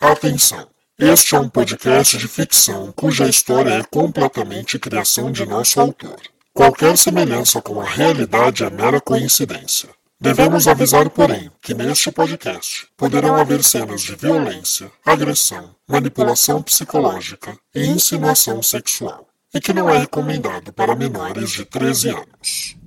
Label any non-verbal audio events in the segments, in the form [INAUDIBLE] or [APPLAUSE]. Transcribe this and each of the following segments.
Atenção! Este é um podcast de ficção cuja história é completamente criação de nosso autor. Qualquer semelhança com a realidade é mera coincidência. Devemos avisar, porém, que neste podcast poderão haver cenas de violência, agressão, manipulação psicológica e insinuação sexual, e que não é recomendado para menores de 13 anos.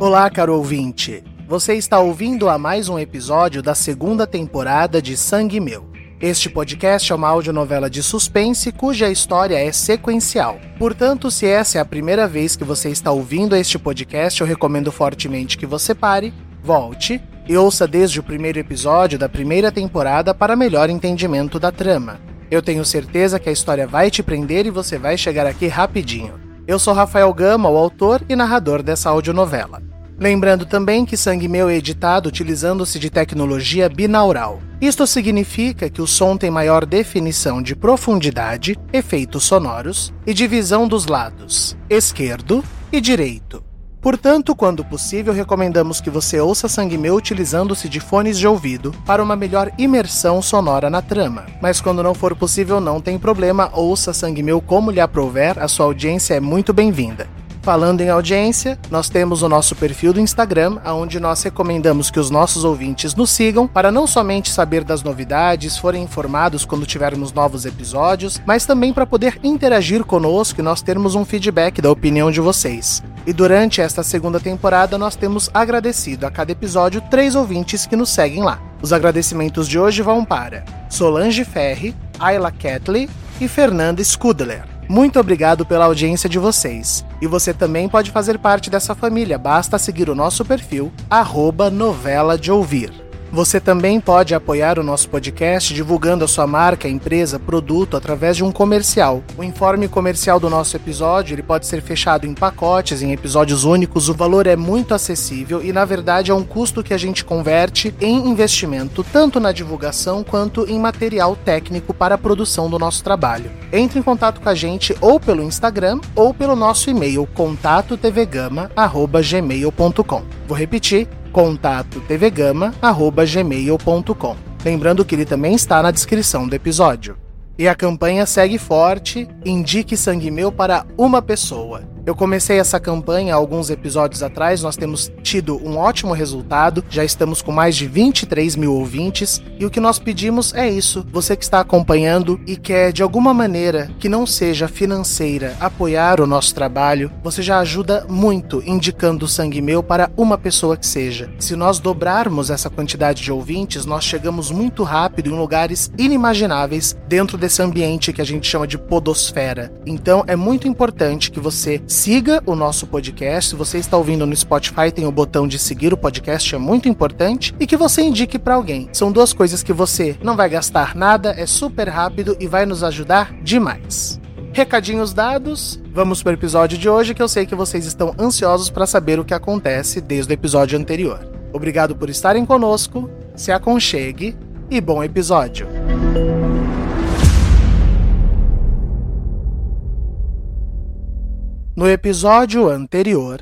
Olá, caro ouvinte. Você está ouvindo a mais um episódio da segunda temporada de Sangue Meu. Este podcast é uma audionovela de suspense cuja história é sequencial. Portanto, se essa é a primeira vez que você está ouvindo este podcast, eu recomendo fortemente que você pare, volte e ouça desde o primeiro episódio da primeira temporada para melhor entendimento da trama. Eu tenho certeza que a história vai te prender e você vai chegar aqui rapidinho. Eu sou Rafael Gama, o autor e narrador dessa audionovela. Lembrando também que Sangue Meu é editado utilizando-se de tecnologia binaural. Isto significa que o som tem maior definição de profundidade, efeitos sonoros e divisão dos lados, esquerdo e direito. Portanto, quando possível, recomendamos que você ouça Sangue Meu utilizando-se de fones de ouvido para uma melhor imersão sonora na trama. Mas quando não for possível, não tem problema, ouça Sangue Meu como lhe aprouver, a sua audiência é muito bem-vinda. Falando em audiência, nós temos o nosso perfil do Instagram, onde nós recomendamos que os nossos ouvintes nos sigam para não somente saber das novidades, forem informados quando tivermos novos episódios, mas também para poder interagir conosco e nós termos um feedback da opinião de vocês. E durante esta segunda temporada, nós temos agradecido a cada episódio três ouvintes que nos seguem lá. Os agradecimentos de hoje vão para Solange Ferri, Ayla Catley e Fernanda Scudler. Muito obrigado pela audiência de vocês. E você também pode fazer parte dessa família, basta seguir o nosso perfil, arroba novela de ouvir. Você também pode apoiar o nosso podcast divulgando a sua marca, empresa, produto através de um comercial. O informe comercial do nosso episódio ele pode ser fechado em pacotes, em episódios únicos. O valor é muito acessível e, na verdade, é um custo que a gente converte em investimento tanto na divulgação quanto em material técnico para a produção do nosso trabalho. Entre em contato com a gente ou pelo Instagram ou pelo nosso e-mail contato.tvgama@gmail.com. Vou repetir contato tvgama@gmail.com. Lembrando que ele também está na descrição do episódio. E a campanha segue forte, indique sangue meu para uma pessoa. Eu comecei essa campanha alguns episódios atrás, nós temos tido um ótimo resultado, já estamos com mais de 23 mil ouvintes, e o que nós pedimos é isso: você que está acompanhando e quer de alguma maneira que não seja financeira apoiar o nosso trabalho, você já ajuda muito indicando o sangue meu para uma pessoa que seja. Se nós dobrarmos essa quantidade de ouvintes, nós chegamos muito rápido em lugares inimagináveis dentro desse ambiente que a gente chama de podosfera. Então é muito importante que você siga o nosso podcast. Se você está ouvindo no Spotify, tem o botão de seguir o podcast, é muito importante. E que você indique para alguém. São duas coisas que você não vai gastar nada, é super rápido e vai nos ajudar demais. Recadinhos dados, vamos para o episódio de hoje que eu sei que vocês estão ansiosos para saber o que acontece desde o episódio anterior. Obrigado por estarem conosco, se aconchegue e bom episódio. No episódio anterior.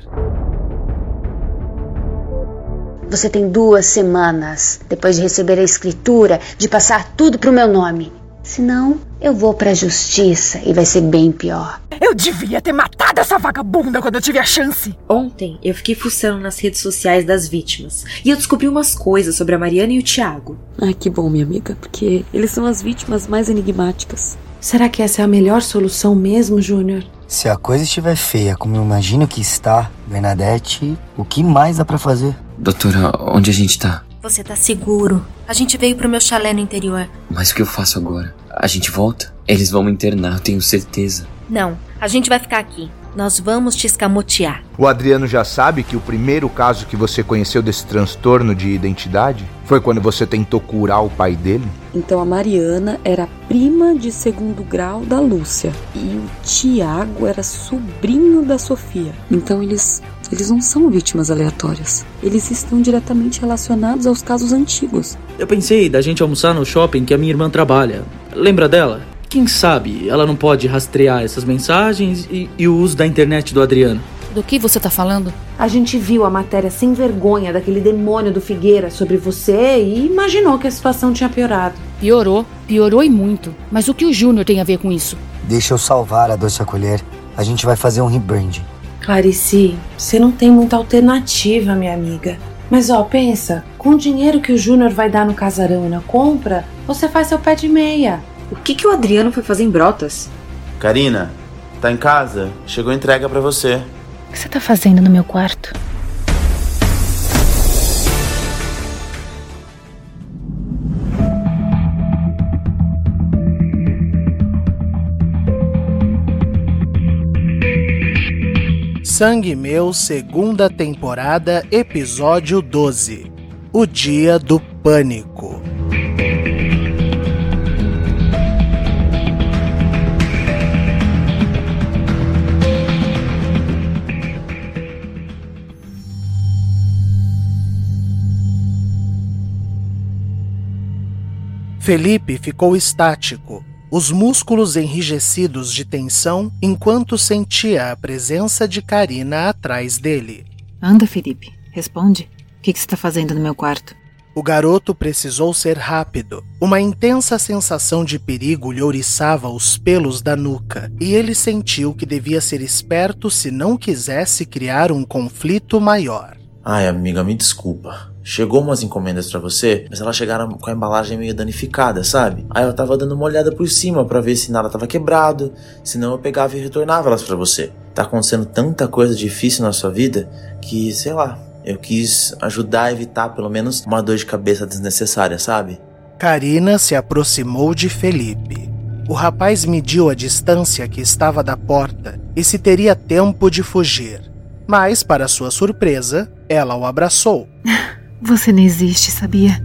Você tem duas semanas depois de receber a escritura de passar tudo pro meu nome. Senão, eu vou pra justiça e vai ser bem pior. Eu devia ter matado essa vagabunda quando eu tive a chance. Ontem eu fiquei fuçando nas redes sociais das vítimas e eu descobri umas coisas sobre a Mariana e o Thiago. Ai, que bom, minha amiga, porque eles são as vítimas mais enigmáticas. Será que essa é a melhor solução mesmo, Júnior? Se a coisa estiver feia, como eu imagino que está, Bernadette, o que mais dá para fazer? Doutora, onde a gente tá? Você tá seguro. A gente veio pro meu chalé no interior. Mas o que eu faço agora? A gente volta? Eles vão me internar, eu tenho certeza. Não, a gente vai ficar aqui. Nós vamos te escamotear. O Adriano já sabe que o primeiro caso que você conheceu desse transtorno de identidade foi quando você tentou curar o pai dele? Então a Mariana era prima de segundo grau da Lúcia e o Tiago era sobrinho da Sofia. Então eles eles não são vítimas aleatórias. Eles estão diretamente relacionados aos casos antigos. Eu pensei da gente almoçar no shopping que a minha irmã trabalha. Lembra dela? Quem sabe ela não pode rastrear essas mensagens e, e o uso da internet do Adriano. Do que você tá falando? A gente viu a matéria sem vergonha daquele demônio do Figueira sobre você e imaginou que a situação tinha piorado. Piorou, piorou e muito. Mas o que o Júnior tem a ver com isso? Deixa eu salvar a doce acolher. A gente vai fazer um rebranding. Clarice, você não tem muita alternativa, minha amiga. Mas ó, pensa, com o dinheiro que o Júnior vai dar no casarão e na compra, você faz seu pé de meia. O que, que o Adriano foi fazer em Brotas? Karina, tá em casa? Chegou a entrega para você. O que você tá fazendo no meu quarto? Sangue Meu, segunda temporada, episódio 12 O Dia do Pânico. Felipe ficou estático, os músculos enrijecidos de tensão enquanto sentia a presença de Karina atrás dele. Anda, Felipe, responde. O que, que você está fazendo no meu quarto? O garoto precisou ser rápido. Uma intensa sensação de perigo lhe ouriçava os pelos da nuca, e ele sentiu que devia ser esperto se não quisesse criar um conflito maior. Ai, amiga, me desculpa. Chegou umas encomendas para você, mas elas chegaram com a embalagem meio danificada, sabe? Aí eu tava dando uma olhada por cima para ver se nada tava quebrado, senão eu pegava e retornava elas para você. Tá acontecendo tanta coisa difícil na sua vida que, sei lá, eu quis ajudar a evitar pelo menos uma dor de cabeça desnecessária, sabe? Karina se aproximou de Felipe. O rapaz mediu a distância que estava da porta e se teria tempo de fugir. Mas, para sua surpresa, ela o abraçou. [LAUGHS] Você não existe, sabia?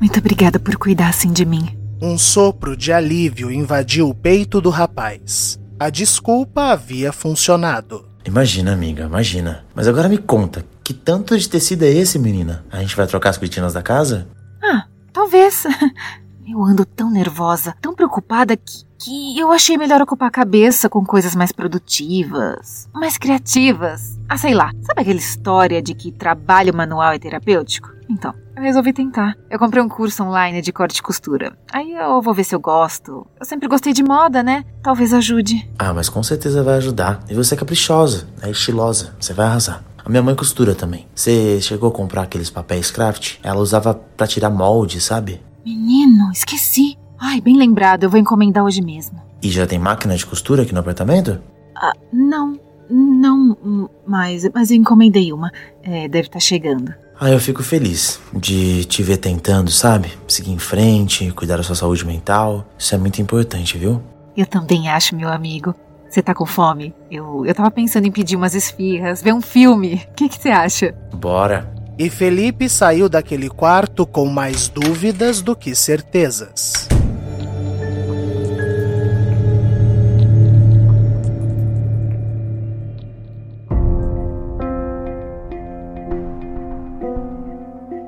Muito obrigada por cuidar assim de mim. Um sopro de alívio invadiu o peito do rapaz. A desculpa havia funcionado. Imagina, amiga, imagina. Mas agora me conta, que tanto de tecido é esse, menina? A gente vai trocar as cortinas da casa? Ah, talvez. [LAUGHS] Eu ando tão nervosa, tão preocupada que, que eu achei melhor ocupar a cabeça com coisas mais produtivas, mais criativas. Ah, sei lá. Sabe aquela história de que trabalho manual é terapêutico? Então, eu resolvi tentar. Eu comprei um curso online de corte e costura. Aí eu vou ver se eu gosto. Eu sempre gostei de moda, né? Talvez ajude. Ah, mas com certeza vai ajudar. E você é caprichosa, é estilosa. Você vai arrasar. A minha mãe costura também. Você chegou a comprar aqueles papéis craft? Ela usava para tirar molde, sabe? Menino, esqueci. Ai, bem lembrado, eu vou encomendar hoje mesmo. E já tem máquina de costura aqui no apartamento? Ah, não. Não, mas, mas eu encomendei uma. É, deve estar tá chegando. Ah, eu fico feliz de te ver tentando, sabe? Seguir em frente, cuidar da sua saúde mental. Isso é muito importante, viu? Eu também acho, meu amigo. Você tá com fome? Eu, eu tava pensando em pedir umas esfirras, ver um filme. O que você acha? Bora. E Felipe saiu daquele quarto com mais dúvidas do que certezas.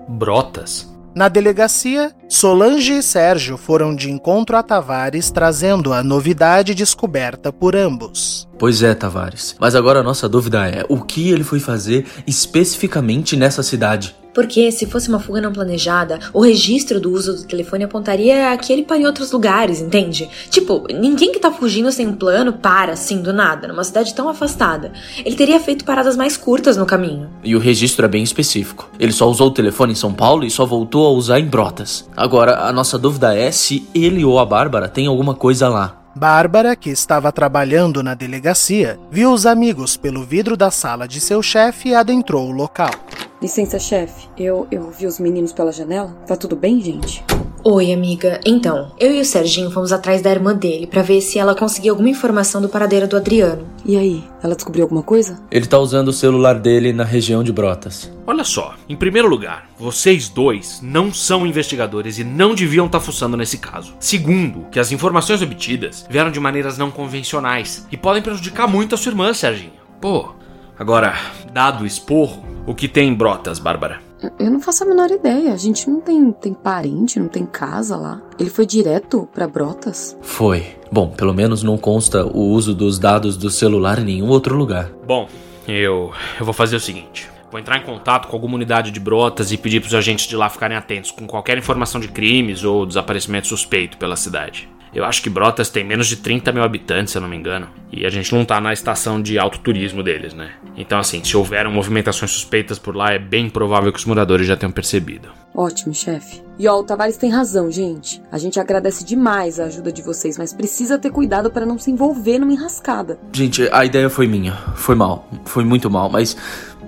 Brotas? Na delegacia, Solange e Sérgio foram de encontro a Tavares trazendo a novidade descoberta por ambos. Pois é, Tavares. Mas agora a nossa dúvida é: o que ele foi fazer especificamente nessa cidade? Porque se fosse uma fuga não planejada, o registro do uso do telefone apontaria que ele parou em outros lugares, entende? Tipo, ninguém que tá fugindo sem um plano para assim do nada, numa cidade tão afastada. Ele teria feito paradas mais curtas no caminho. E o registro é bem específico. Ele só usou o telefone em São Paulo e só voltou a usar em Brotas. Agora, a nossa dúvida é se ele ou a Bárbara tem alguma coisa lá. Bárbara, que estava trabalhando na delegacia, viu os amigos pelo vidro da sala de seu chefe e adentrou o local. Licença, chefe. Eu, eu vi os meninos pela janela. Tá tudo bem, gente? Oi, amiga. Então, eu e o Serginho fomos atrás da irmã dele para ver se ela conseguia alguma informação do paradeiro do Adriano. E aí, ela descobriu alguma coisa? Ele tá usando o celular dele na região de Brotas. Olha só, em primeiro lugar, vocês dois não são investigadores e não deviam estar tá fuçando nesse caso. Segundo, que as informações obtidas vieram de maneiras não convencionais e podem prejudicar muito a sua irmã, Serginho. Pô, agora, dado o esporro, o que tem em Brotas, Bárbara? Eu não faço a menor ideia. A gente não tem, tem parente, não tem casa lá. Ele foi direto para Brotas? Foi. Bom, pelo menos não consta o uso dos dados do celular em nenhum outro lugar. Bom, eu, eu vou fazer o seguinte. Vou entrar em contato com alguma unidade de brotas e pedir para os agentes de lá ficarem atentos com qualquer informação de crimes ou desaparecimento suspeito pela cidade. Eu acho que Brotas tem menos de 30 mil habitantes, se eu não me engano. E a gente não tá na estação de alto turismo deles, né? Então, assim, se houveram movimentações suspeitas por lá, é bem provável que os moradores já tenham percebido. Ótimo, chefe. E ó, o Tavares tem razão, gente. A gente agradece demais a ajuda de vocês, mas precisa ter cuidado para não se envolver numa enrascada. Gente, a ideia foi minha. Foi mal. Foi muito mal, mas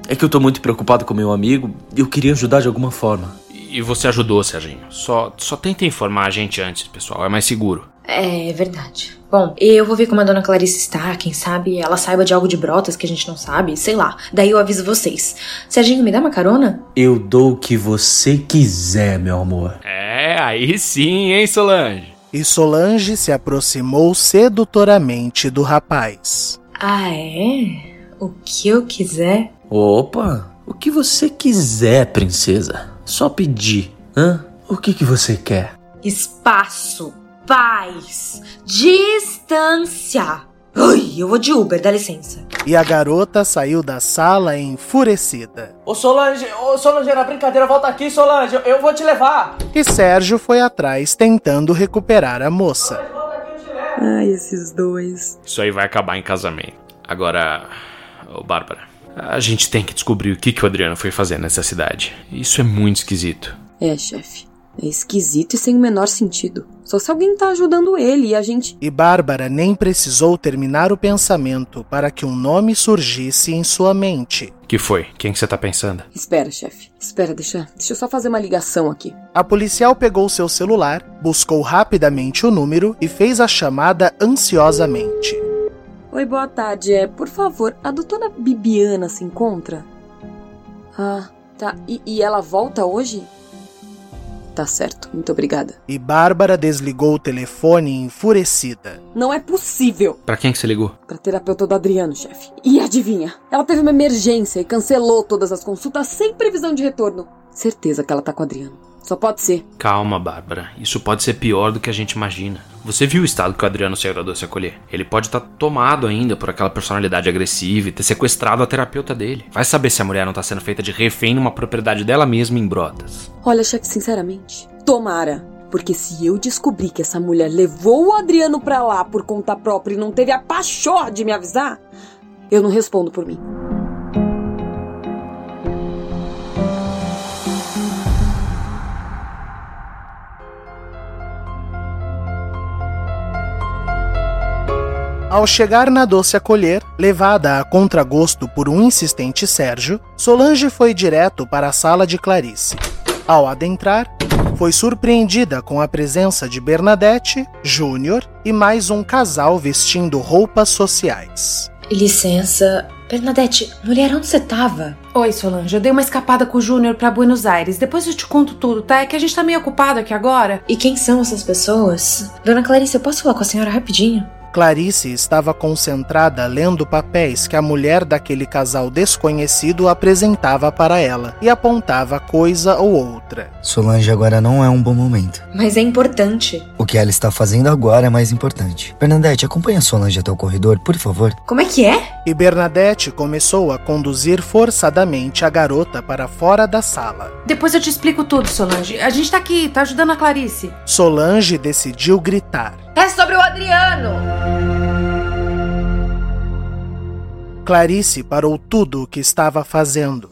é que eu tô muito preocupado com meu amigo e eu queria ajudar de alguma forma. E você ajudou, Serginho. Só, só tenta informar a gente antes, pessoal. É mais seguro. É, é verdade. Bom, eu vou ver como a dona Clarice está, quem sabe ela saiba de algo de brotas que a gente não sabe, sei lá. Daí eu aviso vocês. Serginho, me dá uma carona? Eu dou o que você quiser, meu amor. É, aí sim, hein, Solange? E Solange se aproximou sedutoramente do rapaz. Ah, é? O que eu quiser? Opa, o que você quiser, princesa. Só pedir. Hã? O que, que você quer? Espaço paz, distância. Ai, eu vou de Uber, dá licença. E a garota saiu da sala enfurecida. Ô Solange, ô Solange, na brincadeira, volta aqui, Solange, eu vou te levar. E Sérgio foi atrás tentando recuperar a moça. Ai, esses dois. Isso aí vai acabar em casamento. Agora, ô Bárbara, a gente tem que descobrir o que, que o Adriano foi fazer nessa cidade. Isso é muito esquisito. É, chefe. É esquisito e sem o menor sentido. Só se alguém tá ajudando ele e a gente. E Bárbara nem precisou terminar o pensamento para que um nome surgisse em sua mente. Que foi? Quem que você tá pensando? Espera, chefe. Espera, deixa, deixa eu só fazer uma ligação aqui. A policial pegou seu celular, buscou rapidamente o número e fez a chamada ansiosamente. Oi, boa tarde. É, por favor, a doutora Bibiana se encontra? Ah, tá. E, e ela volta hoje? Tá certo, muito obrigada. E Bárbara desligou o telefone enfurecida. Não é possível! Para quem que você ligou? Pra terapeuta do Adriano, chefe. E adivinha? Ela teve uma emergência e cancelou todas as consultas sem previsão de retorno. Certeza que ela tá com o Adriano. Só pode ser. Calma, Bárbara. Isso pode ser pior do que a gente imagina. Você viu o estado que o Adriano saiu da doce acolher? Ele pode estar tá tomado ainda por aquela personalidade agressiva e ter sequestrado a terapeuta dele. Vai saber se a mulher não tá sendo feita de refém numa propriedade dela mesma em Brotas. Olha, chefe, sinceramente, tomara. Porque se eu descobrir que essa mulher levou o Adriano pra lá por conta própria e não teve a pachorra de me avisar, eu não respondo por mim. Ao chegar na doce acolher, levada a contragosto por um insistente Sérgio, Solange foi direto para a sala de Clarice. Ao adentrar, foi surpreendida com a presença de Bernadette, Júnior e mais um casal vestindo roupas sociais. Licença, Bernadette, mulher, onde você tava? Oi, Solange, eu dei uma escapada com o Júnior pra Buenos Aires. Depois eu te conto tudo, tá? É que a gente tá meio ocupado aqui agora. E quem são essas pessoas? Dona Clarice, eu posso falar com a senhora rapidinho? Clarice estava concentrada lendo papéis que a mulher daquele casal desconhecido apresentava para ela e apontava coisa ou outra. Solange agora não é um bom momento. Mas é importante. O que ela está fazendo agora é mais importante. Bernadette, acompanha Solange até o corredor, por favor. Como é que é? E Bernadette começou a conduzir forçadamente a garota para fora da sala. Depois eu te explico tudo, Solange. A gente tá aqui, tá ajudando a Clarice. Solange decidiu gritar. É sobre o Adriano! Clarice parou tudo o que estava fazendo.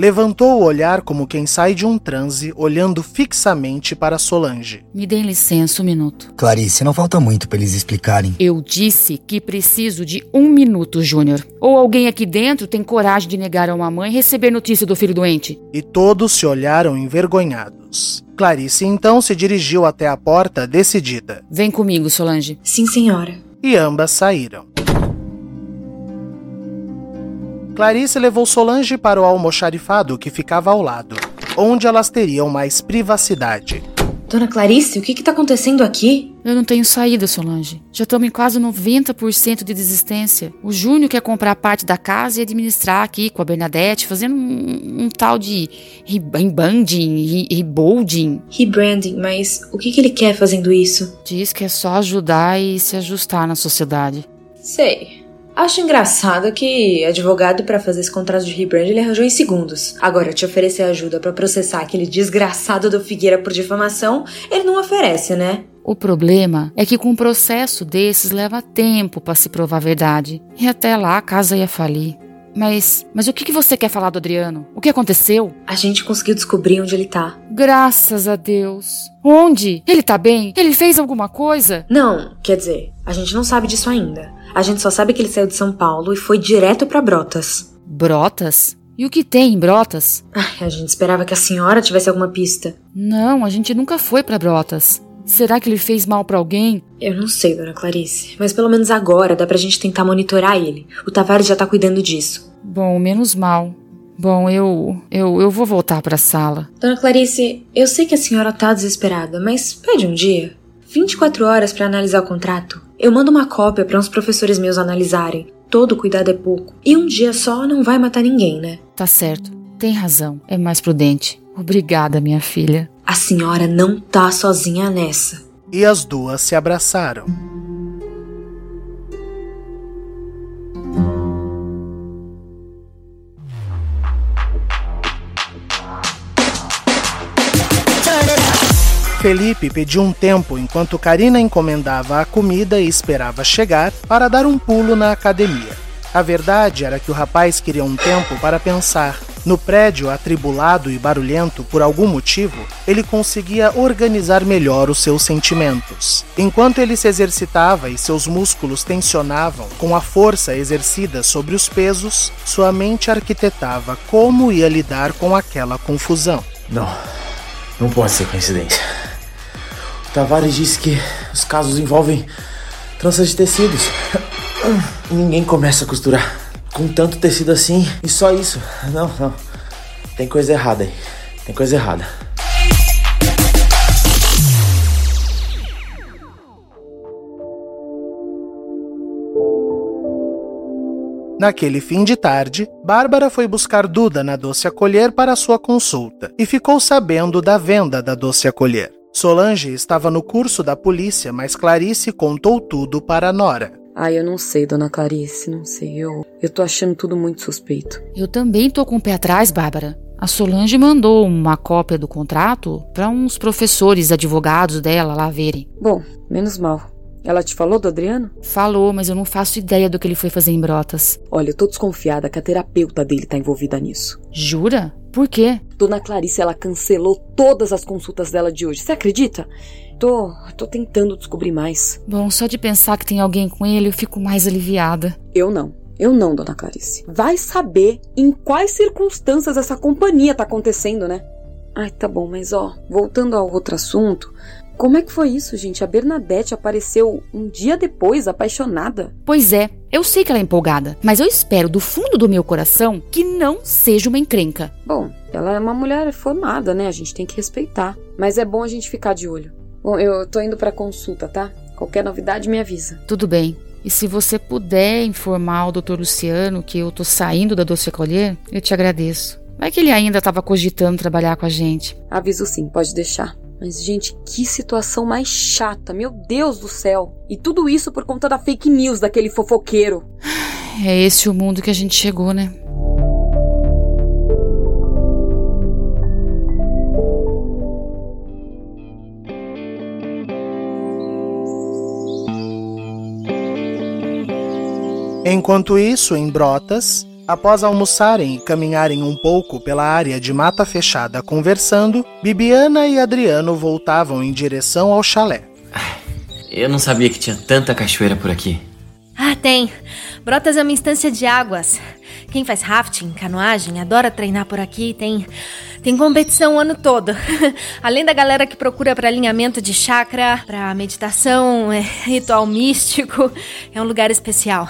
Levantou o olhar como quem sai de um transe, olhando fixamente para Solange. Me deem licença um minuto. Clarice, não falta muito para eles explicarem. Eu disse que preciso de um minuto, Júnior. Ou alguém aqui dentro tem coragem de negar a uma mãe receber notícia do filho doente? E todos se olharam envergonhados. Clarice então se dirigiu até a porta decidida. Vem comigo, Solange. Sim, senhora. E ambas saíram. Clarice levou Solange para o almoxarifado que ficava ao lado, onde elas teriam mais privacidade. Dona Clarice, o que está acontecendo aqui? Eu não tenho saída, Solange. Já estamos em quase 90% de desistência. O Júnior quer comprar parte da casa e administrar aqui com a Bernadette, fazendo um, um tal de rebanding, rebolding. Rebranding, mas o que, que ele quer fazendo isso? Diz que é só ajudar e se ajustar na sociedade. Sei. Acho engraçado que advogado para fazer esse contrato de rebrand ele arranjou em segundos. Agora, te oferecer ajuda para processar aquele desgraçado do Figueira por difamação, ele não oferece, né? O problema é que com um processo desses leva tempo para se provar a verdade. E até lá a casa ia falir. Mas, mas o que, que você quer falar do Adriano? O que aconteceu? A gente conseguiu descobrir onde ele tá. Graças a Deus. Onde? Ele tá bem? Ele fez alguma coisa? Não, quer dizer, a gente não sabe disso ainda. A gente só sabe que ele saiu de São Paulo e foi direto para Brotas. Brotas? E o que tem em Brotas? Ai, a gente esperava que a senhora tivesse alguma pista. Não, a gente nunca foi para Brotas. Será que ele fez mal para alguém? Eu não sei, dona Clarice, mas pelo menos agora dá pra gente tentar monitorar ele. O Tavares já tá cuidando disso. Bom, menos mal. Bom, eu eu eu vou voltar para a sala. Dona Clarice, eu sei que a senhora tá desesperada, mas pede um dia. 24 horas para analisar o contrato. Eu mando uma cópia para uns professores meus analisarem. Todo cuidado é pouco. E um dia só não vai matar ninguém, né? Tá certo. Tem razão. É mais prudente. Obrigada, minha filha. A senhora não tá sozinha nessa. E as duas se abraçaram. Felipe pediu um tempo enquanto Karina encomendava a comida e esperava chegar para dar um pulo na academia. A verdade era que o rapaz queria um tempo para pensar. No prédio atribulado e barulhento por algum motivo, ele conseguia organizar melhor os seus sentimentos. Enquanto ele se exercitava e seus músculos tensionavam com a força exercida sobre os pesos, sua mente arquitetava como ia lidar com aquela confusão. Não, não pode ser coincidência. Tavares disse que os casos envolvem tranças de tecidos. E ninguém começa a costurar com tanto tecido assim e só isso. Não, não. Tem coisa errada aí. Tem coisa errada. Naquele fim de tarde, Bárbara foi buscar Duda na Doce Acolher para sua consulta e ficou sabendo da venda da Doce Acolher. Solange estava no curso da polícia, mas Clarice contou tudo para Nora. Ai, eu não sei, dona Clarice, não sei. Eu, eu tô achando tudo muito suspeito. Eu também tô com o pé atrás, Bárbara. A Solange mandou uma cópia do contrato para uns professores advogados dela lá verem. Bom, menos mal. Ela te falou do Adriano? Falou, mas eu não faço ideia do que ele foi fazer em Brotas. Olha, eu tô desconfiada que a terapeuta dele tá envolvida nisso. Jura? Por quê? Dona Clarice, ela cancelou todas as consultas dela de hoje. Você acredita? Tô, tô tentando descobrir mais. Bom, só de pensar que tem alguém com ele, eu fico mais aliviada. Eu não. Eu não, dona Clarice. Vai saber em quais circunstâncias essa companhia tá acontecendo, né? Ai, tá bom, mas ó, voltando ao outro assunto, como é que foi isso, gente? A Bernadette apareceu um dia depois, apaixonada. Pois é, eu sei que ela é empolgada, mas eu espero do fundo do meu coração que não seja uma encrenca. Bom, ela é uma mulher formada, né? A gente tem que respeitar. Mas é bom a gente ficar de olho. Bom, eu tô indo pra consulta, tá? Qualquer novidade me avisa. Tudo bem. E se você puder informar o Dr. Luciano que eu tô saindo da Doce Colher, eu te agradeço. Vai que ele ainda estava cogitando trabalhar com a gente. Aviso sim, pode deixar. Mas, gente, que situação mais chata, meu Deus do céu. E tudo isso por conta da fake news daquele fofoqueiro. [SIGHS] É esse o mundo que a gente chegou, né? Enquanto isso, em Brotas, após almoçarem e caminharem um pouco pela área de mata fechada conversando, Bibiana e Adriano voltavam em direção ao chalé. Eu não sabia que tinha tanta cachoeira por aqui. Ah, tem. Brotas é uma instância de águas. Quem faz rafting, canoagem, adora treinar por aqui. Tem tem competição o ano todo. [LAUGHS] Além da galera que procura para alinhamento de chakra, para meditação, é, ritual místico, é um lugar especial.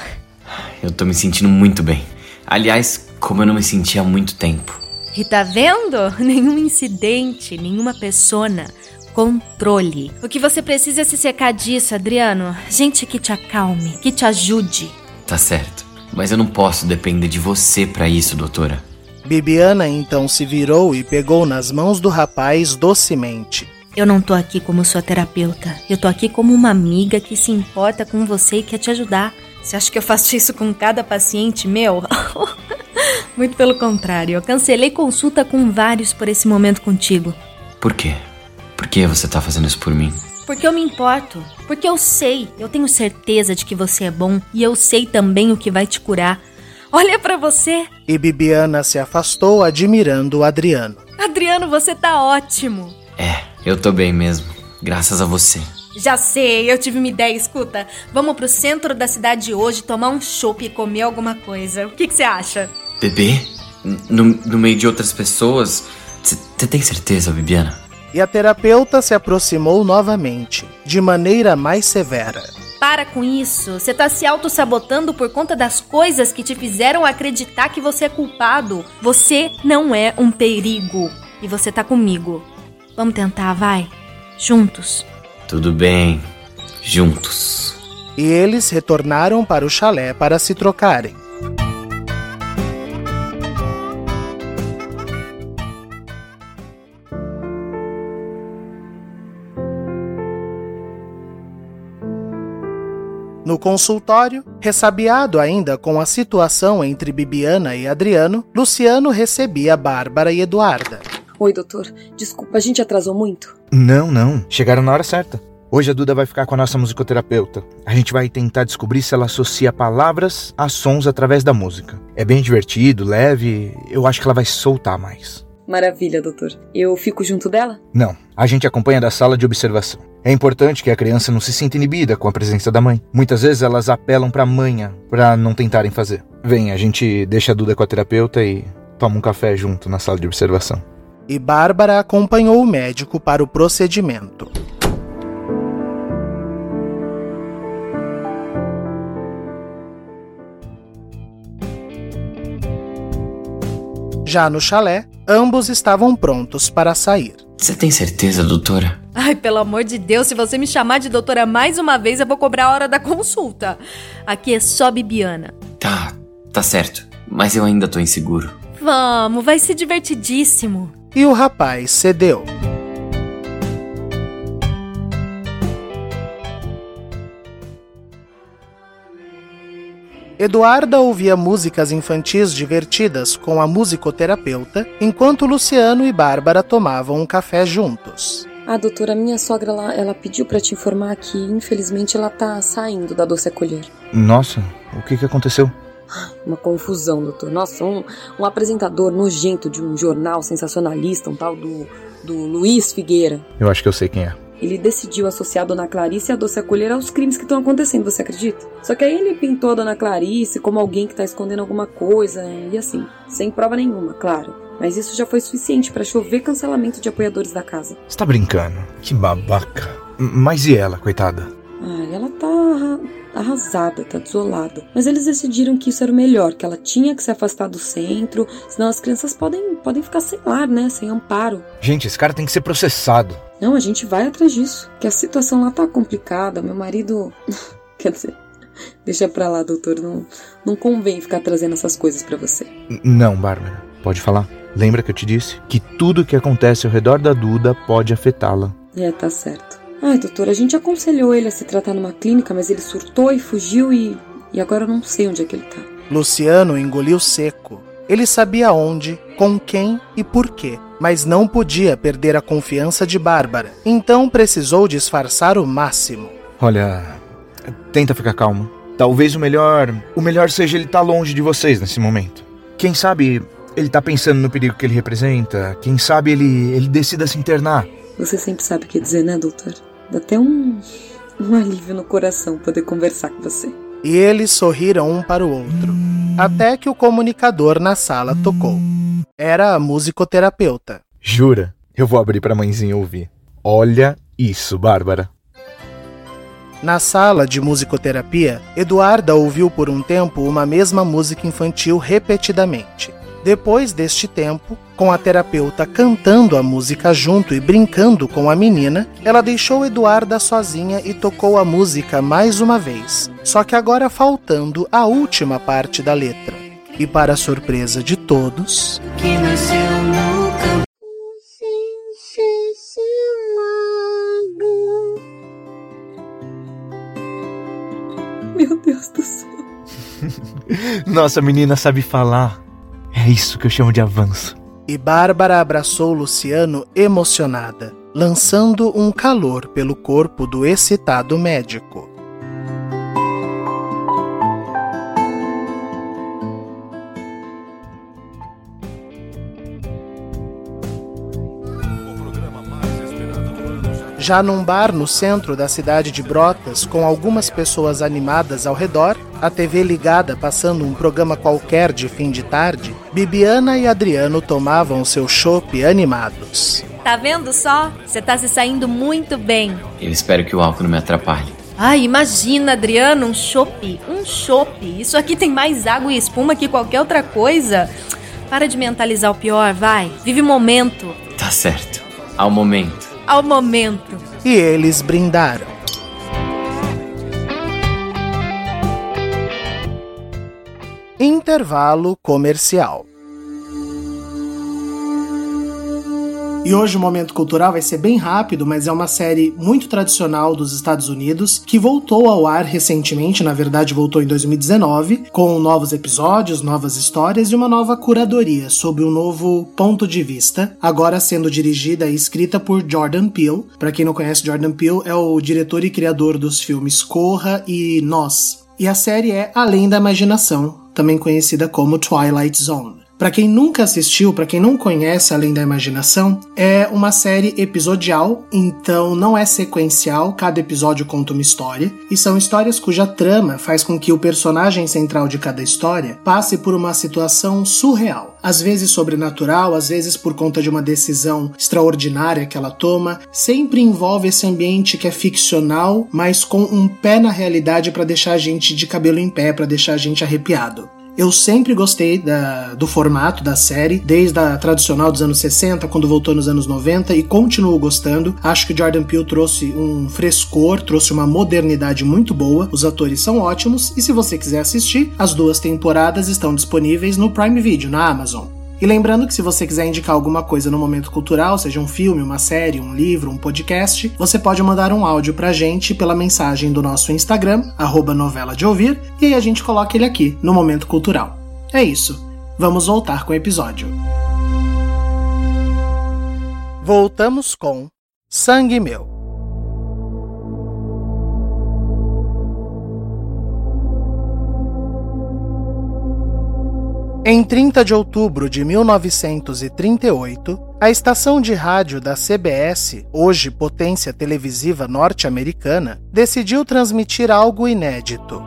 Eu tô me sentindo muito bem. Aliás, como eu não me sentia há muito tempo. E tá vendo? [LAUGHS] Nenhum incidente, nenhuma persona. controle. O que você precisa é se secar disso, Adriano. Gente que te acalme, que te ajude. Tá certo. Mas eu não posso depender de você para isso, doutora. Bibiana então se virou e pegou nas mãos do rapaz docemente. Eu não tô aqui como sua terapeuta. Eu tô aqui como uma amiga que se importa com você e quer te ajudar. Você acha que eu faço isso com cada paciente meu? [LAUGHS] Muito pelo contrário, eu cancelei consulta com vários por esse momento contigo. Por quê? Por que você tá fazendo isso por mim? Porque eu me importo. Porque eu sei, eu tenho certeza de que você é bom e eu sei também o que vai te curar. Olha para você. E Bibiana se afastou admirando o Adriano. Adriano, você tá ótimo. É, eu tô bem mesmo. Graças a você. Já sei, eu tive uma ideia, escuta. Vamos pro centro da cidade hoje tomar um chopp e comer alguma coisa. O que você acha? Bebê? No, no meio de outras pessoas? Você tem certeza, Bibiana? E a terapeuta se aproximou novamente, de maneira mais severa. Para com isso, você tá se auto-sabotando por conta das coisas que te fizeram acreditar que você é culpado. Você não é um perigo. E você tá comigo. Vamos tentar, vai. Juntos. Tudo bem. Juntos. E eles retornaram para o chalé para se trocarem. No consultório, ressabiado ainda com a situação entre Bibiana e Adriano, Luciano recebia Bárbara e Eduarda. Oi, doutor. Desculpa, a gente atrasou muito? Não, não. Chegaram na hora certa. Hoje a Duda vai ficar com a nossa musicoterapeuta. A gente vai tentar descobrir se ela associa palavras a sons através da música. É bem divertido, leve, eu acho que ela vai soltar mais. Maravilha, doutor. Eu fico junto dela? Não, a gente acompanha da sala de observação. É importante que a criança não se sinta inibida com a presença da mãe. Muitas vezes elas apelam pra manha para não tentarem fazer. Vem, a gente deixa a Duda com a terapeuta e toma um café junto na sala de observação. E Bárbara acompanhou o médico para o procedimento. Já no chalé, ambos estavam prontos para sair. Você tem certeza, doutora? Ai, pelo amor de Deus, se você me chamar de doutora mais uma vez, eu vou cobrar a hora da consulta. Aqui é só Bibiana. Tá, tá certo. Mas eu ainda tô inseguro. Vamos, vai ser divertidíssimo. E o rapaz cedeu. Eduarda ouvia músicas infantis divertidas com a musicoterapeuta, enquanto Luciano e Bárbara tomavam um café juntos. Ah, doutora, minha sogra ela, ela pediu para te informar que infelizmente ela tá saindo da doce acolher. Nossa, o que que aconteceu? Uma confusão, doutor. Nossa, um, um apresentador nojento de um jornal sensacionalista, um tal do, do Luiz Figueira. Eu acho que eu sei quem é. Ele decidiu associar a Dona Clarice e a Doce Acolher aos crimes que estão acontecendo, você acredita? Só que aí ele pintou a Dona Clarice como alguém que tá escondendo alguma coisa, e assim, sem prova nenhuma, claro. Mas isso já foi suficiente para chover cancelamento de apoiadores da casa. Você tá brincando? Que babaca. Mas e ela, coitada? Ah, ela tá arrasada, tá desolada. Mas eles decidiram que isso era o melhor, que ela tinha que se afastar do centro, senão as crianças podem, podem ficar sem lar, né? Sem amparo. Gente, esse cara tem que ser processado. Não, a gente vai atrás disso. Que a situação lá tá complicada. Meu marido. [LAUGHS] Quer dizer. Deixa pra lá, doutor. Não, não convém ficar trazendo essas coisas para você. Não, Bárbara. Pode falar. Lembra que eu te disse que tudo que acontece ao redor da Duda pode afetá-la. É, tá certo. Ai, doutor, a gente aconselhou ele a se tratar numa clínica, mas ele surtou e fugiu e. E agora eu não sei onde é que ele tá. Luciano engoliu seco. Ele sabia onde, com quem e por quê, mas não podia perder a confiança de Bárbara. Então precisou disfarçar o máximo. Olha, tenta ficar calmo. Talvez o melhor, o melhor seja ele estar tá longe de vocês nesse momento. Quem sabe ele tá pensando no perigo que ele representa. Quem sabe ele ele decida se internar. Você sempre sabe o que dizer, né, doutor? Dá até um um alívio no coração poder conversar com você. E eles sorriram um para o outro, até que o comunicador na sala tocou. Era a musicoterapeuta. Jura? Eu vou abrir para a mãezinha ouvir. Olha isso, Bárbara. Na sala de musicoterapia, Eduarda ouviu por um tempo uma mesma música infantil repetidamente. Depois deste tempo, com a terapeuta cantando a música junto e brincando com a menina, ela deixou Eduarda sozinha e tocou a música mais uma vez, só que agora faltando a última parte da letra. E para surpresa de todos. Que nasceu no campo. Meu Deus do céu. [LAUGHS] Nossa menina sabe falar. É isso que eu chamo de avanço. E Bárbara abraçou Luciano emocionada, lançando um calor pelo corpo do excitado médico. Já num bar no centro da cidade de Brotas, com algumas pessoas animadas ao redor, a TV ligada passando um programa qualquer de fim de tarde, Bibiana e Adriano tomavam seu chopp animados. Tá vendo só? Você tá se saindo muito bem. Eu espero que o álcool não me atrapalhe. Ai, imagina, Adriano, um chopp, um chopp. Isso aqui tem mais água e espuma que qualquer outra coisa. Para de mentalizar o pior, vai. Vive o momento. Tá certo. Ao momento. Ao momento. E eles brindaram. Intervalo comercial. E hoje o Momento Cultural vai ser bem rápido, mas é uma série muito tradicional dos Estados Unidos que voltou ao ar recentemente, na verdade voltou em 2019, com novos episódios, novas histórias e uma nova curadoria sob um novo ponto de vista, agora sendo dirigida e escrita por Jordan Peele. Para quem não conhece, Jordan Peele é o diretor e criador dos filmes Corra e Nós. E a série é Além da Imaginação, também conhecida como Twilight Zone. Para quem nunca assistiu, para quem não conhece Além da Imaginação, é uma série episodial, então não é sequencial, cada episódio conta uma história, e são histórias cuja trama faz com que o personagem central de cada história passe por uma situação surreal, às vezes sobrenatural, às vezes por conta de uma decisão extraordinária que ela toma, sempre envolve esse ambiente que é ficcional, mas com um pé na realidade para deixar a gente de cabelo em pé, para deixar a gente arrepiado. Eu sempre gostei da, do formato da série, desde a tradicional dos anos 60, quando voltou nos anos 90, e continuo gostando. Acho que Jordan Peele trouxe um frescor, trouxe uma modernidade muito boa. Os atores são ótimos, e se você quiser assistir, as duas temporadas estão disponíveis no Prime Video, na Amazon. E lembrando que se você quiser indicar alguma coisa no momento cultural, seja um filme, uma série, um livro, um podcast, você pode mandar um áudio pra gente pela mensagem do nosso Instagram, arroba novela de ouvir, e aí a gente coloca ele aqui no momento cultural. É isso. Vamos voltar com o episódio. Voltamos com Sangue Meu. Em 30 de outubro de 1938, a estação de rádio da CBS, hoje potência televisiva norte-americana, decidiu transmitir algo inédito.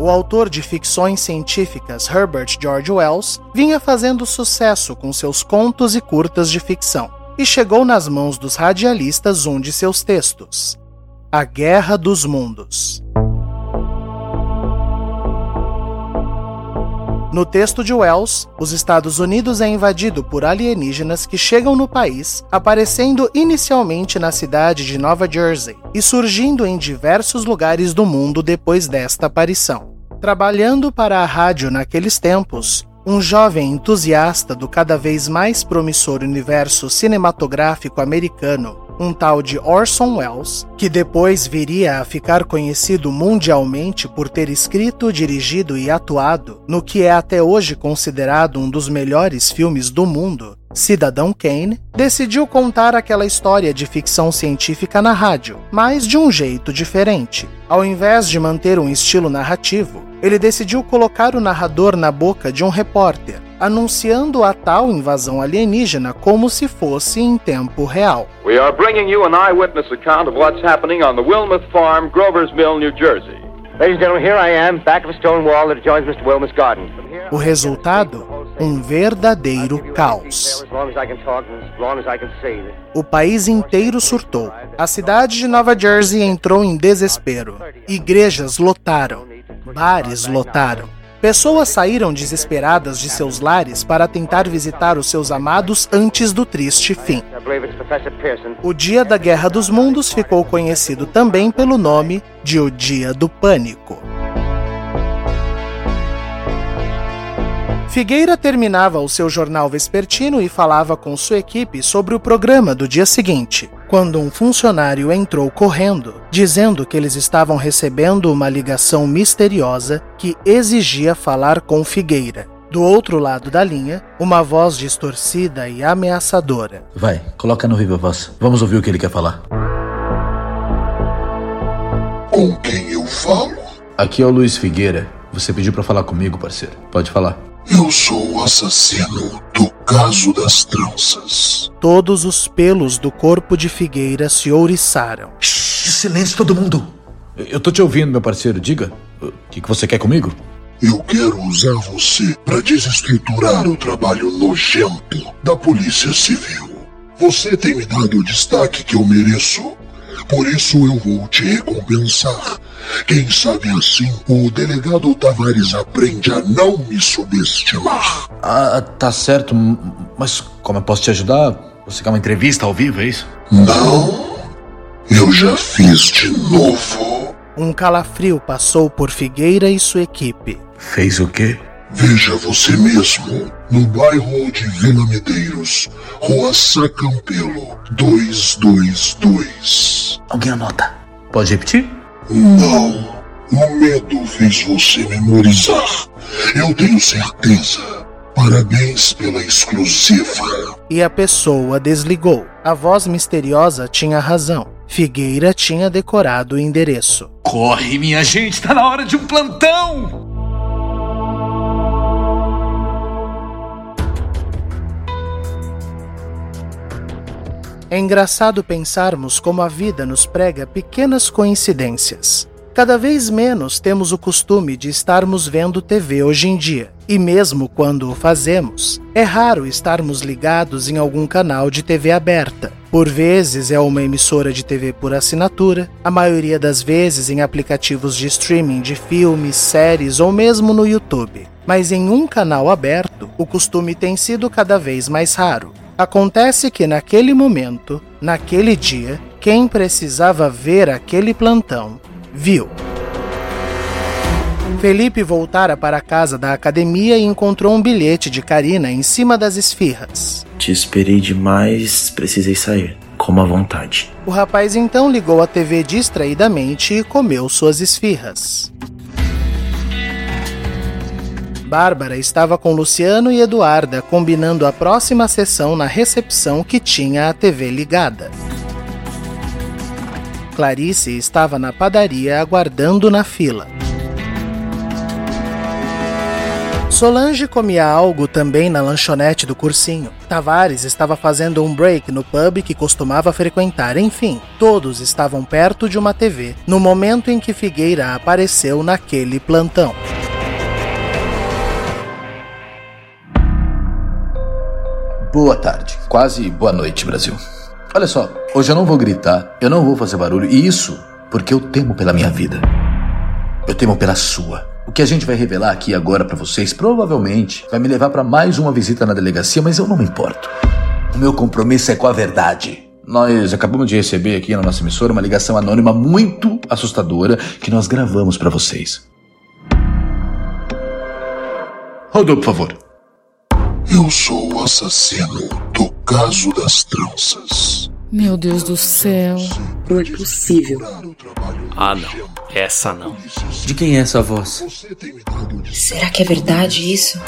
O autor de ficções científicas Herbert George Wells vinha fazendo sucesso com seus contos e curtas de ficção, e chegou nas mãos dos radialistas um de seus textos: A Guerra dos Mundos. No texto de Wells, os Estados Unidos é invadido por alienígenas que chegam no país, aparecendo inicialmente na cidade de Nova Jersey e surgindo em diversos lugares do mundo depois desta aparição. Trabalhando para a rádio naqueles tempos, um jovem entusiasta do cada vez mais promissor universo cinematográfico americano um tal de Orson Welles, que depois viria a ficar conhecido mundialmente por ter escrito, dirigido e atuado no que é até hoje considerado um dos melhores filmes do mundo, Cidadão Kane, decidiu contar aquela história de ficção científica na rádio, mas de um jeito diferente. Ao invés de manter um estilo narrativo, ele decidiu colocar o narrador na boca de um repórter, anunciando a tal invasão alienígena como se fosse em tempo real. We are bringing you an eyewitness account of what's happening on the Wilmuth Farm, Grover's Mill, New Jersey. Ladies and gentlemen, here I am, back of a stone wall that adjoins Mr. Wilmuth's garden. O resultado? Um verdadeiro caos. O país inteiro surtou. A cidade de Nova Jersey entrou em desespero. Igrejas lotaram. Bares lotaram. Pessoas saíram desesperadas de seus lares para tentar visitar os seus amados antes do triste fim. O Dia da Guerra dos Mundos ficou conhecido também pelo nome de O Dia do Pânico. Figueira terminava o seu jornal vespertino e falava com sua equipe sobre o programa do dia seguinte, quando um funcionário entrou correndo, dizendo que eles estavam recebendo uma ligação misteriosa que exigia falar com Figueira. Do outro lado da linha, uma voz distorcida e ameaçadora. Vai, coloca no Viva Voz. Vamos ouvir o que ele quer falar. Com quem eu falo? Aqui é o Luiz Figueira. Você pediu para falar comigo, parceiro. Pode falar. Eu sou o assassino do caso das tranças. Todos os pelos do corpo de Figueira se ouriçaram. Shhh, silêncio, todo mundo. Eu tô te ouvindo, meu parceiro. Diga. O que, que você quer comigo? Eu quero usar você para desestruturar o trabalho nojento da Polícia Civil. Você tem me dado o destaque que eu mereço. Por isso eu vou te recompensar. Quem sabe assim o delegado Tavares aprende a não me subestimar. Ah, tá certo. Mas como eu posso te ajudar? Você quer uma entrevista ao vivo, é isso? Não. Eu já fiz de novo. Um calafrio passou por Figueira e sua equipe. Fez o quê? Veja você mesmo, no bairro de Vila Medeiros, Rua Sacampelo, 222. Alguém anota. Pode repetir? Não. O medo fez você memorizar. Eu tenho certeza. Parabéns pela exclusiva. E a pessoa desligou. A voz misteriosa tinha razão. Figueira tinha decorado o endereço. Corre, minha gente, tá na hora de um plantão! É engraçado pensarmos como a vida nos prega pequenas coincidências. Cada vez menos temos o costume de estarmos vendo TV hoje em dia, e mesmo quando o fazemos, é raro estarmos ligados em algum canal de TV aberta. Por vezes é uma emissora de TV por assinatura, a maioria das vezes em aplicativos de streaming de filmes, séries ou mesmo no YouTube. Mas em um canal aberto, o costume tem sido cada vez mais raro. Acontece que naquele momento, naquele dia, quem precisava ver aquele plantão, viu. Felipe voltara para a casa da academia e encontrou um bilhete de Karina em cima das esfirras. Te esperei demais, precisei sair. Coma à vontade. O rapaz então ligou a TV distraidamente e comeu suas esfirras. Bárbara estava com Luciano e Eduarda combinando a próxima sessão na recepção que tinha a TV ligada. Clarice estava na padaria aguardando na fila. Solange comia algo também na lanchonete do cursinho. Tavares estava fazendo um break no pub que costumava frequentar. Enfim, todos estavam perto de uma TV no momento em que Figueira apareceu naquele plantão. Boa tarde, quase boa noite, Brasil. Olha só, hoje eu não vou gritar, eu não vou fazer barulho, e isso porque eu temo pela minha vida. Eu temo pela sua. O que a gente vai revelar aqui agora para vocês provavelmente vai me levar para mais uma visita na delegacia, mas eu não me importo. O meu compromisso é com a verdade. Nós acabamos de receber aqui na nossa emissora uma ligação anônima muito assustadora que nós gravamos para vocês. Rodou, por favor. Eu sou o assassino do caso das tranças. Meu Deus do céu. Não é possível. Ah, não. Essa não. De quem é essa voz? Será que é verdade isso?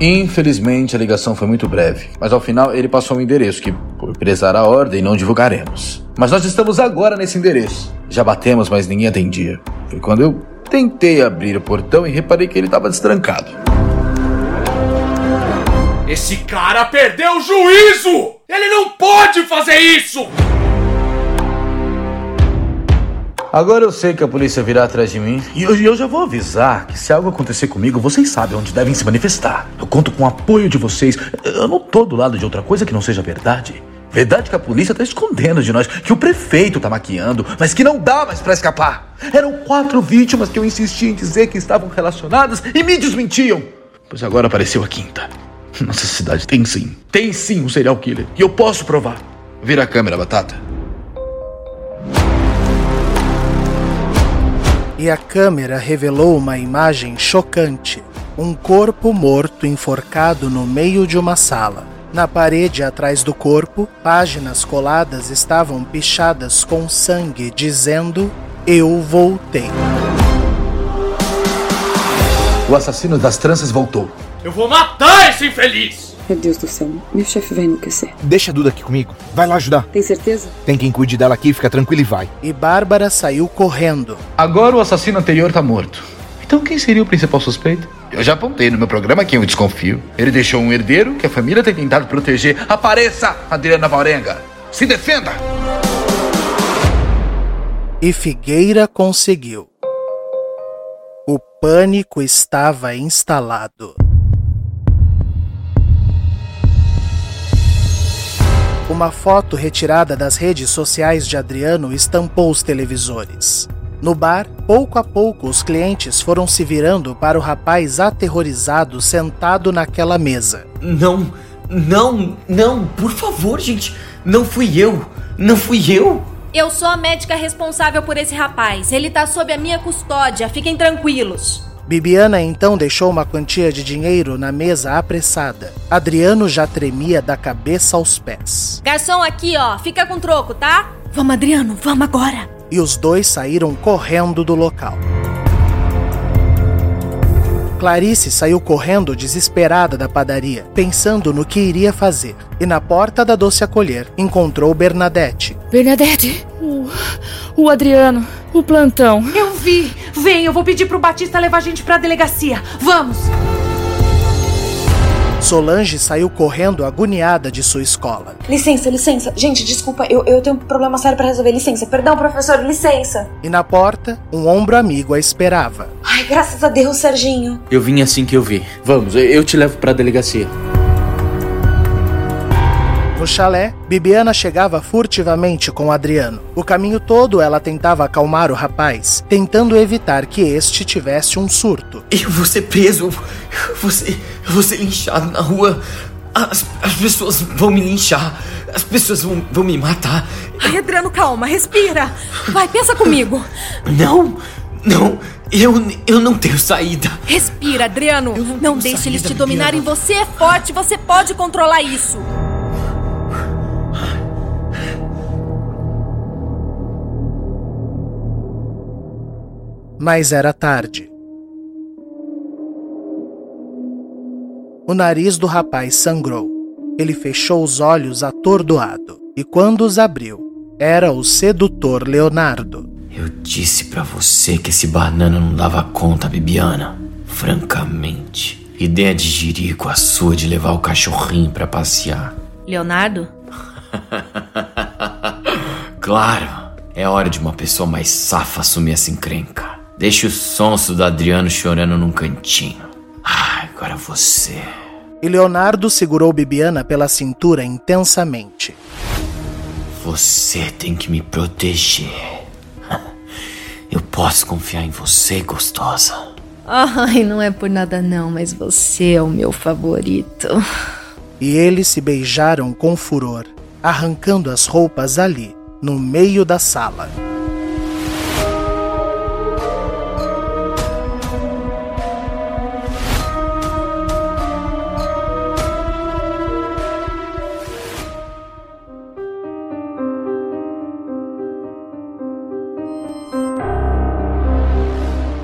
Infelizmente, a ligação foi muito breve, mas ao final ele passou um endereço que, por prezar a ordem, não divulgaremos. Mas nós estamos agora nesse endereço. Já batemos, mas ninguém atendia. Foi quando eu tentei abrir o portão e reparei que ele estava destrancado. Esse cara perdeu o juízo! Ele não pode fazer isso! Agora eu sei que a polícia virá atrás de mim e eu, eu já vou avisar que se algo acontecer comigo, vocês sabem onde devem se manifestar. Eu conto com o apoio de vocês. Eu não tô do lado de outra coisa que não seja verdade. Verdade que a polícia tá escondendo de nós, que o prefeito tá maquiando, mas que não dá mais para escapar. Eram quatro vítimas que eu insisti em dizer que estavam relacionadas e me desmentiam. Pois agora apareceu a quinta. [LAUGHS] Nossa cidade tem sim, tem sim um serial killer. E eu posso provar. Vira a câmera, Batata. E a câmera revelou uma imagem chocante: um corpo morto enforcado no meio de uma sala. Na parede atrás do corpo, páginas coladas estavam pichadas com sangue, dizendo: Eu voltei. O assassino das tranças voltou. Eu vou matar esse infeliz! Meu Deus do céu, meu chefe vai enlouquecer. Deixa a Duda aqui comigo. Vai lá ajudar. Tem certeza? Tem quem cuide dela aqui, fica tranquilo e vai. E Bárbara saiu correndo. Agora o assassino anterior tá morto. Então quem seria o principal suspeito? Eu já apontei no meu programa quem eu desconfio. Ele deixou um herdeiro que a família tem tentado proteger. Apareça, Adriana Valrenga! Se defenda! E Figueira conseguiu. O pânico estava instalado. Uma foto retirada das redes sociais de Adriano estampou os televisores. No bar, pouco a pouco os clientes foram se virando para o rapaz aterrorizado sentado naquela mesa. Não, não, não, por favor, gente. Não fui eu. Não fui eu. Eu sou a médica responsável por esse rapaz. Ele tá sob a minha custódia. Fiquem tranquilos. Bibiana então deixou uma quantia de dinheiro na mesa apressada. Adriano já tremia da cabeça aos pés. Garçom, aqui, ó. Fica com troco, tá? Vamos, Adriano, vamos agora. E os dois saíram correndo do local. Clarice saiu correndo desesperada da padaria, pensando no que iria fazer. E na porta da doce acolher encontrou Bernadette. Bernadette, o, o Adriano, o plantão. Eu vi. Vem, eu vou pedir pro Batista levar a gente pra delegacia. Vamos. Solange saiu correndo agoniada de sua escola. Licença, licença. Gente, desculpa, eu, eu tenho um problema sério pra resolver. Licença. Perdão, professor, licença. E na porta, um ombro amigo a esperava. Ai, graças a Deus, Serginho. Eu vim assim que eu vi. Vamos, eu- eu te levo pra delegacia. No chalé, Bibiana chegava furtivamente com Adriano. O caminho todo ela tentava acalmar o rapaz, tentando evitar que este tivesse um surto. Eu vou ser preso. Eu vou ser, eu vou ser linchado na rua. As, as pessoas vão me linchar. As pessoas vão, vão me matar. Ai, Adriano, calma, respira. Vai, pensa comigo. Não, não. Eu, eu não tenho saída. Respira, Adriano. Não, deixe eles saída, te dominarem. Bibiana. Você é forte, você pode controlar isso. Mas era tarde. O nariz do rapaz sangrou. Ele fechou os olhos atordoado e, quando os abriu, era o sedutor Leonardo. Eu disse pra você que esse banana não dava conta, Bibiana. Francamente. Ideia de jirico a sua de levar o cachorrinho pra passear. Leonardo? [LAUGHS] Claro, é hora de uma pessoa mais safa assumir essa encrenca. Deixa o sonso do Adriano chorando num cantinho. Ai, agora você. E Leonardo segurou Bibiana pela cintura intensamente. Você tem que me proteger. Eu posso confiar em você, gostosa. Ai, não é por nada não, mas você é o meu favorito. E eles se beijaram com furor, arrancando as roupas ali, no meio da sala.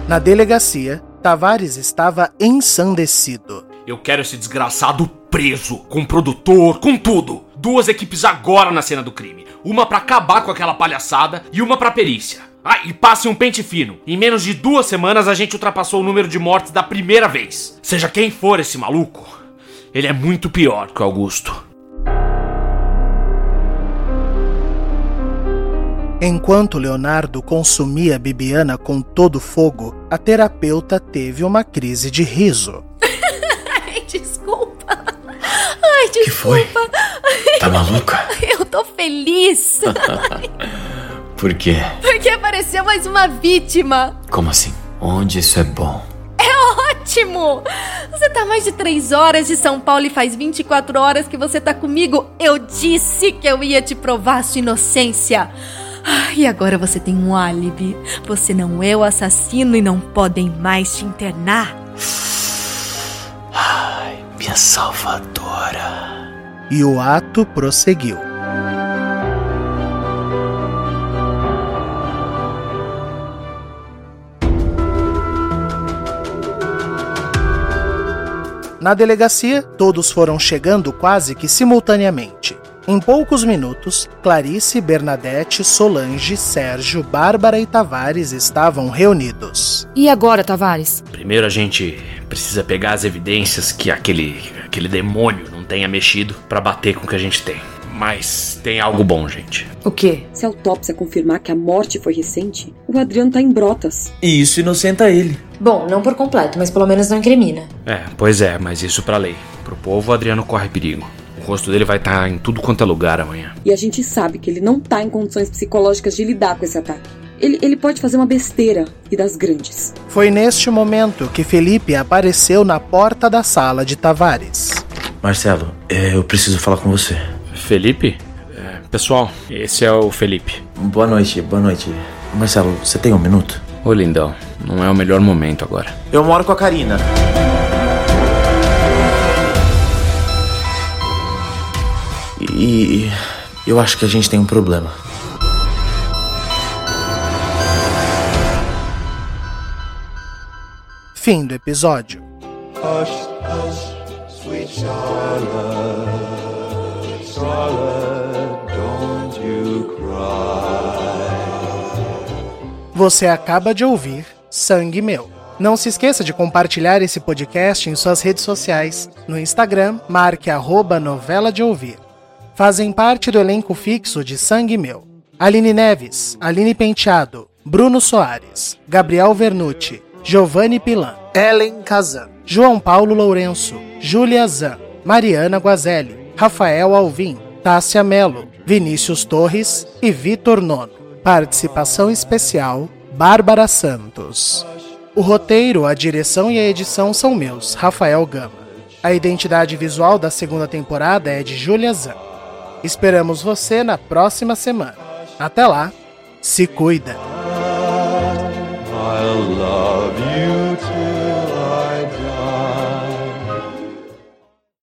Na delegacia, Tavares estava ensandecido. Eu quero esse desgraçado preso, com produtor, com tudo. Duas equipes agora na cena do crime. Uma pra acabar com aquela palhaçada e uma pra perícia. Ah, e passe um pente fino. Em menos de duas semanas a gente ultrapassou o número de mortes da primeira vez. Seja quem for esse maluco, ele é muito pior que o Augusto. Enquanto Leonardo consumia Bibiana com todo fogo, a terapeuta teve uma crise de riso. [LAUGHS] Ai, desculpa. Ai, desculpa. Que foi? Tá maluca? [LAUGHS] Eu tô feliz. [LAUGHS] Por quê? Porque apareceu mais uma vítima. Como assim? Onde isso é bom? É ótimo! Você tá mais de três horas de São Paulo e faz 24 horas que você tá comigo. Eu disse que eu ia te provar sua inocência. Ah, E agora você tem um álibi. Você não é o assassino e não podem mais te internar. Ai, minha salvadora. E o ato prosseguiu. Na delegacia, todos foram chegando quase que simultaneamente. Em poucos minutos, Clarice, Bernadette, Solange, Sérgio, Bárbara e Tavares estavam reunidos. E agora, Tavares? Primeiro a gente precisa pegar as evidências que aquele, aquele demônio não tenha mexido pra bater com o que a gente tem. Mas tem algo bom, gente. O quê? Se a autópsia confirmar que a morte foi recente, o Adriano tá em brotas. E isso inocenta ele. Bom, não por completo, mas pelo menos não incrimina. É, pois é, mas isso pra lei. Pro povo, o Adriano corre perigo. O rosto dele vai estar em tudo quanto é lugar amanhã. E a gente sabe que ele não tá em condições psicológicas de lidar com esse ataque. Ele, ele pode fazer uma besteira e das grandes. Foi neste momento que Felipe apareceu na porta da sala de Tavares. Marcelo, é, eu preciso falar com você. Felipe? É, pessoal, esse é o Felipe. Boa noite, boa noite. Marcelo, você tem um minuto? Ô, lindão, não é o melhor momento agora. Eu moro com a Karina. E eu acho que a gente tem um problema. Fim do episódio. Hush, hush, sweet Charlotte, Charlotte, don't you cry. Você acaba de ouvir Sangue Meu. Não se esqueça de compartilhar esse podcast em suas redes sociais. No Instagram, marque arroba novela de ouvir. Fazem parte do elenco fixo de Sangue Meu. Aline Neves, Aline Penteado, Bruno Soares, Gabriel Vernucci, Giovanni Pilan, Ellen Kazan, João Paulo Lourenço, Júlia Zan, Mariana Guazelli, Rafael Alvim, Tássia Melo, Vinícius Torres e Vitor Nono. Participação especial, Bárbara Santos. O roteiro, a direção e a edição são meus, Rafael Gama. A identidade visual da segunda temporada é de Júlia Zan. Esperamos você na próxima semana. Até lá, se cuida!